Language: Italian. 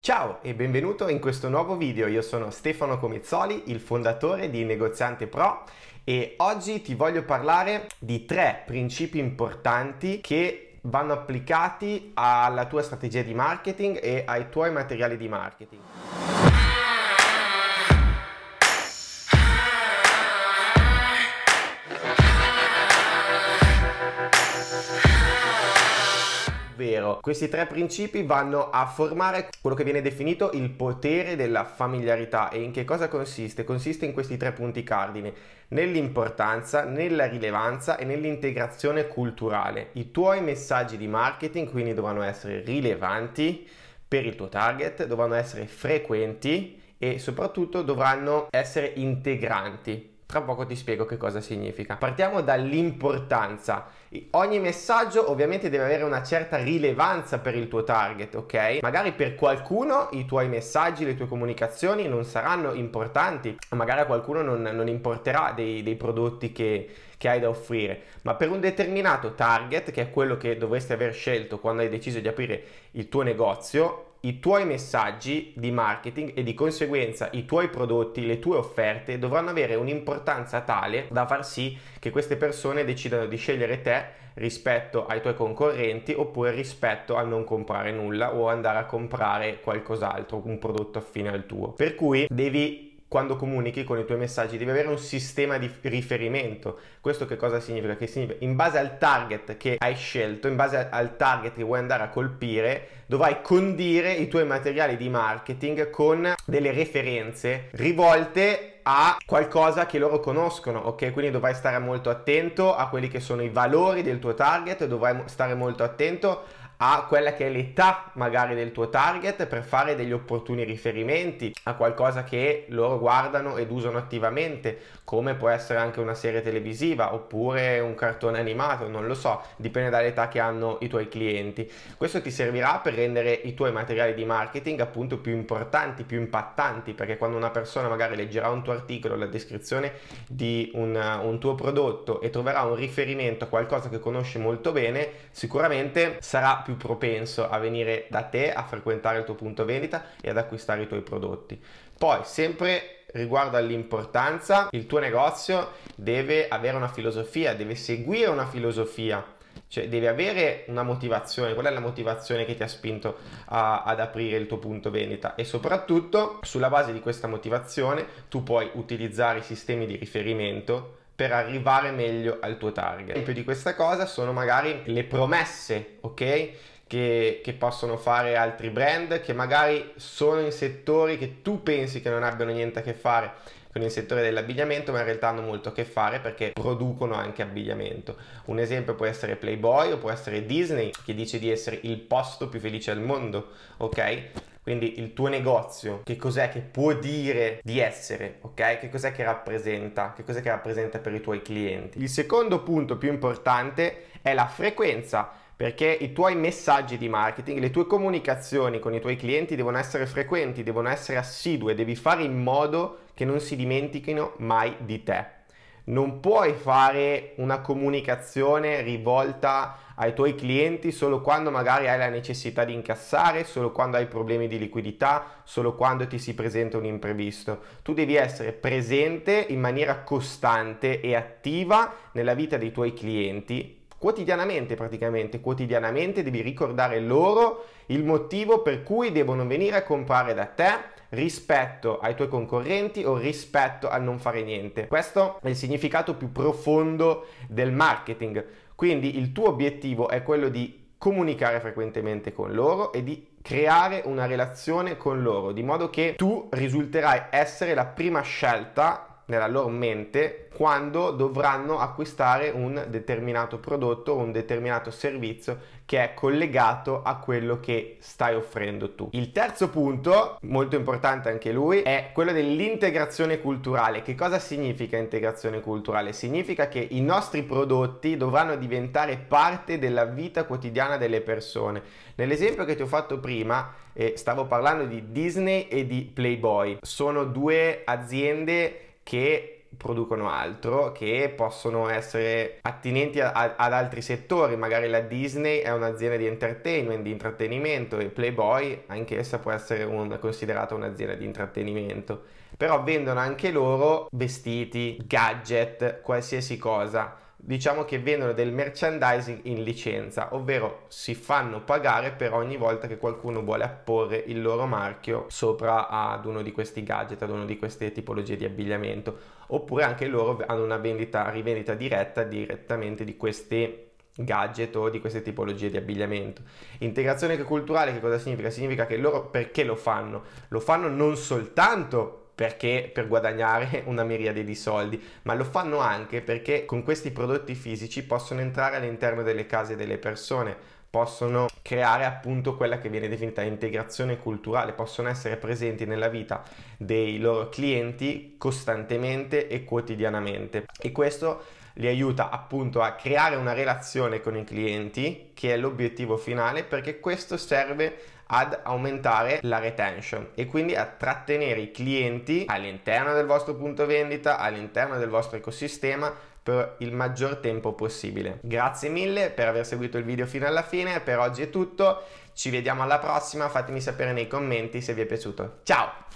Ciao e benvenuto in questo nuovo video, io sono Stefano Comizzoli, il fondatore di Negoziante Pro e oggi ti voglio parlare di tre principi importanti che vanno applicati alla tua strategia di marketing e ai tuoi materiali di marketing. Ovvero questi tre principi vanno a formare quello che viene definito il potere della familiarità e in che cosa consiste? Consiste in questi tre punti cardine, nell'importanza, nella rilevanza e nell'integrazione culturale. I tuoi messaggi di marketing quindi dovranno essere rilevanti per il tuo target, dovranno essere frequenti e soprattutto dovranno essere integranti tra poco ti spiego che cosa significa. Partiamo dall'importanza. Ogni messaggio ovviamente deve avere una certa rilevanza per il tuo target, ok? Magari per qualcuno i tuoi messaggi, le tue comunicazioni non saranno importanti, magari a qualcuno non, non importerà dei, dei prodotti che, che hai da offrire, ma per un determinato target, che è quello che dovresti aver scelto quando hai deciso di aprire il tuo negozio, i tuoi messaggi di marketing e di conseguenza i tuoi prodotti, le tue offerte dovranno avere un'importanza tale da far sì che queste persone decidano di scegliere te rispetto ai tuoi concorrenti oppure rispetto a non comprare nulla o andare a comprare qualcos'altro, un prodotto affine al tuo. Per cui devi quando comunichi con i tuoi messaggi devi avere un sistema di riferimento. Questo che cosa significa? Che significa in base al target che hai scelto, in base al target che vuoi andare a colpire, dovrai condire i tuoi materiali di marketing con delle referenze rivolte a qualcosa che loro conoscono, ok? Quindi dovrai stare molto attento a quelli che sono i valori del tuo target, dovrai stare molto attento a quella che è l'età magari del tuo target per fare degli opportuni riferimenti a qualcosa che loro guardano ed usano attivamente, come può essere anche una serie televisiva oppure un cartone animato, non lo so, dipende dall'età che hanno i tuoi clienti. Questo ti servirà per rendere i tuoi materiali di marketing appunto più importanti, più impattanti, perché quando una persona magari leggerà un tuo articolo, la descrizione di un, un tuo prodotto e troverà un riferimento a qualcosa che conosce molto bene, sicuramente sarà più propenso a venire da te a frequentare il tuo punto vendita e ad acquistare i tuoi prodotti. Poi, sempre riguardo all'importanza, il tuo negozio deve avere una filosofia, deve seguire una filosofia, cioè deve avere una motivazione. Qual è la motivazione che ti ha spinto a, ad aprire il tuo punto vendita? E soprattutto, sulla base di questa motivazione, tu puoi utilizzare i sistemi di riferimento per arrivare meglio al tuo target. Esempio di questa cosa sono magari le promesse, ok? Che, che, possono fare altri brand che magari sono in settori che tu pensi che non abbiano niente a che fare con il settore dell'abbigliamento, ma in realtà hanno molto a che fare perché producono anche abbigliamento. Un esempio può essere Playboy o può essere Disney che dice di essere il posto più felice al mondo, ok? Quindi il tuo negozio, che cos'è che può dire di essere, ok? Che cos'è che rappresenta? Che cos'è che rappresenta per i tuoi clienti? Il secondo punto più importante è la frequenza perché i tuoi messaggi di marketing, le tue comunicazioni con i tuoi clienti devono essere frequenti, devono essere assidue, devi fare in modo che non si dimentichino mai di te non puoi fare una comunicazione rivolta ai tuoi clienti solo quando magari hai la necessità di incassare, solo quando hai problemi di liquidità, solo quando ti si presenta un imprevisto. Tu devi essere presente in maniera costante e attiva nella vita dei tuoi clienti, quotidianamente praticamente, quotidianamente devi ricordare loro il motivo per cui devono venire a comprare da te rispetto ai tuoi concorrenti o rispetto a non fare niente. Questo è il significato più profondo del marketing. Quindi il tuo obiettivo è quello di comunicare frequentemente con loro e di creare una relazione con loro, di modo che tu risulterai essere la prima scelta nella loro mente quando dovranno acquistare un determinato prodotto o un determinato servizio che è collegato a quello che stai offrendo tu. Il terzo punto, molto importante anche lui, è quello dell'integrazione culturale. Che cosa significa integrazione culturale? Significa che i nostri prodotti dovranno diventare parte della vita quotidiana delle persone. Nell'esempio che ti ho fatto prima, eh, stavo parlando di Disney e di Playboy. Sono due aziende che producono altro, che possono essere attinenti a, a, ad altri settori, magari la Disney è un'azienda di entertainment, di intrattenimento e Playboy anch'essa può essere un, considerata un'azienda di intrattenimento, però vendono anche loro vestiti, gadget, qualsiasi cosa diciamo che vendono del merchandising in licenza, ovvero si fanno pagare per ogni volta che qualcuno vuole apporre il loro marchio sopra ad uno di questi gadget, ad uno di queste tipologie di abbigliamento, oppure anche loro hanno una vendita, rivendita diretta direttamente di questi gadget o di queste tipologie di abbigliamento. Integrazione culturale che cosa significa? Significa che loro perché lo fanno? Lo fanno non soltanto perché? Per guadagnare una miriade di soldi, ma lo fanno anche perché con questi prodotti fisici possono entrare all'interno delle case delle persone, possono creare appunto quella che viene definita integrazione culturale, possono essere presenti nella vita dei loro clienti costantemente e quotidianamente. E questo li aiuta appunto a creare una relazione con i clienti che è l'obiettivo finale perché questo serve ad aumentare la retention e quindi a trattenere i clienti all'interno del vostro punto vendita, all'interno del vostro ecosistema per il maggior tempo possibile. Grazie mille per aver seguito il video fino alla fine, per oggi è tutto, ci vediamo alla prossima, fatemi sapere nei commenti se vi è piaciuto. Ciao!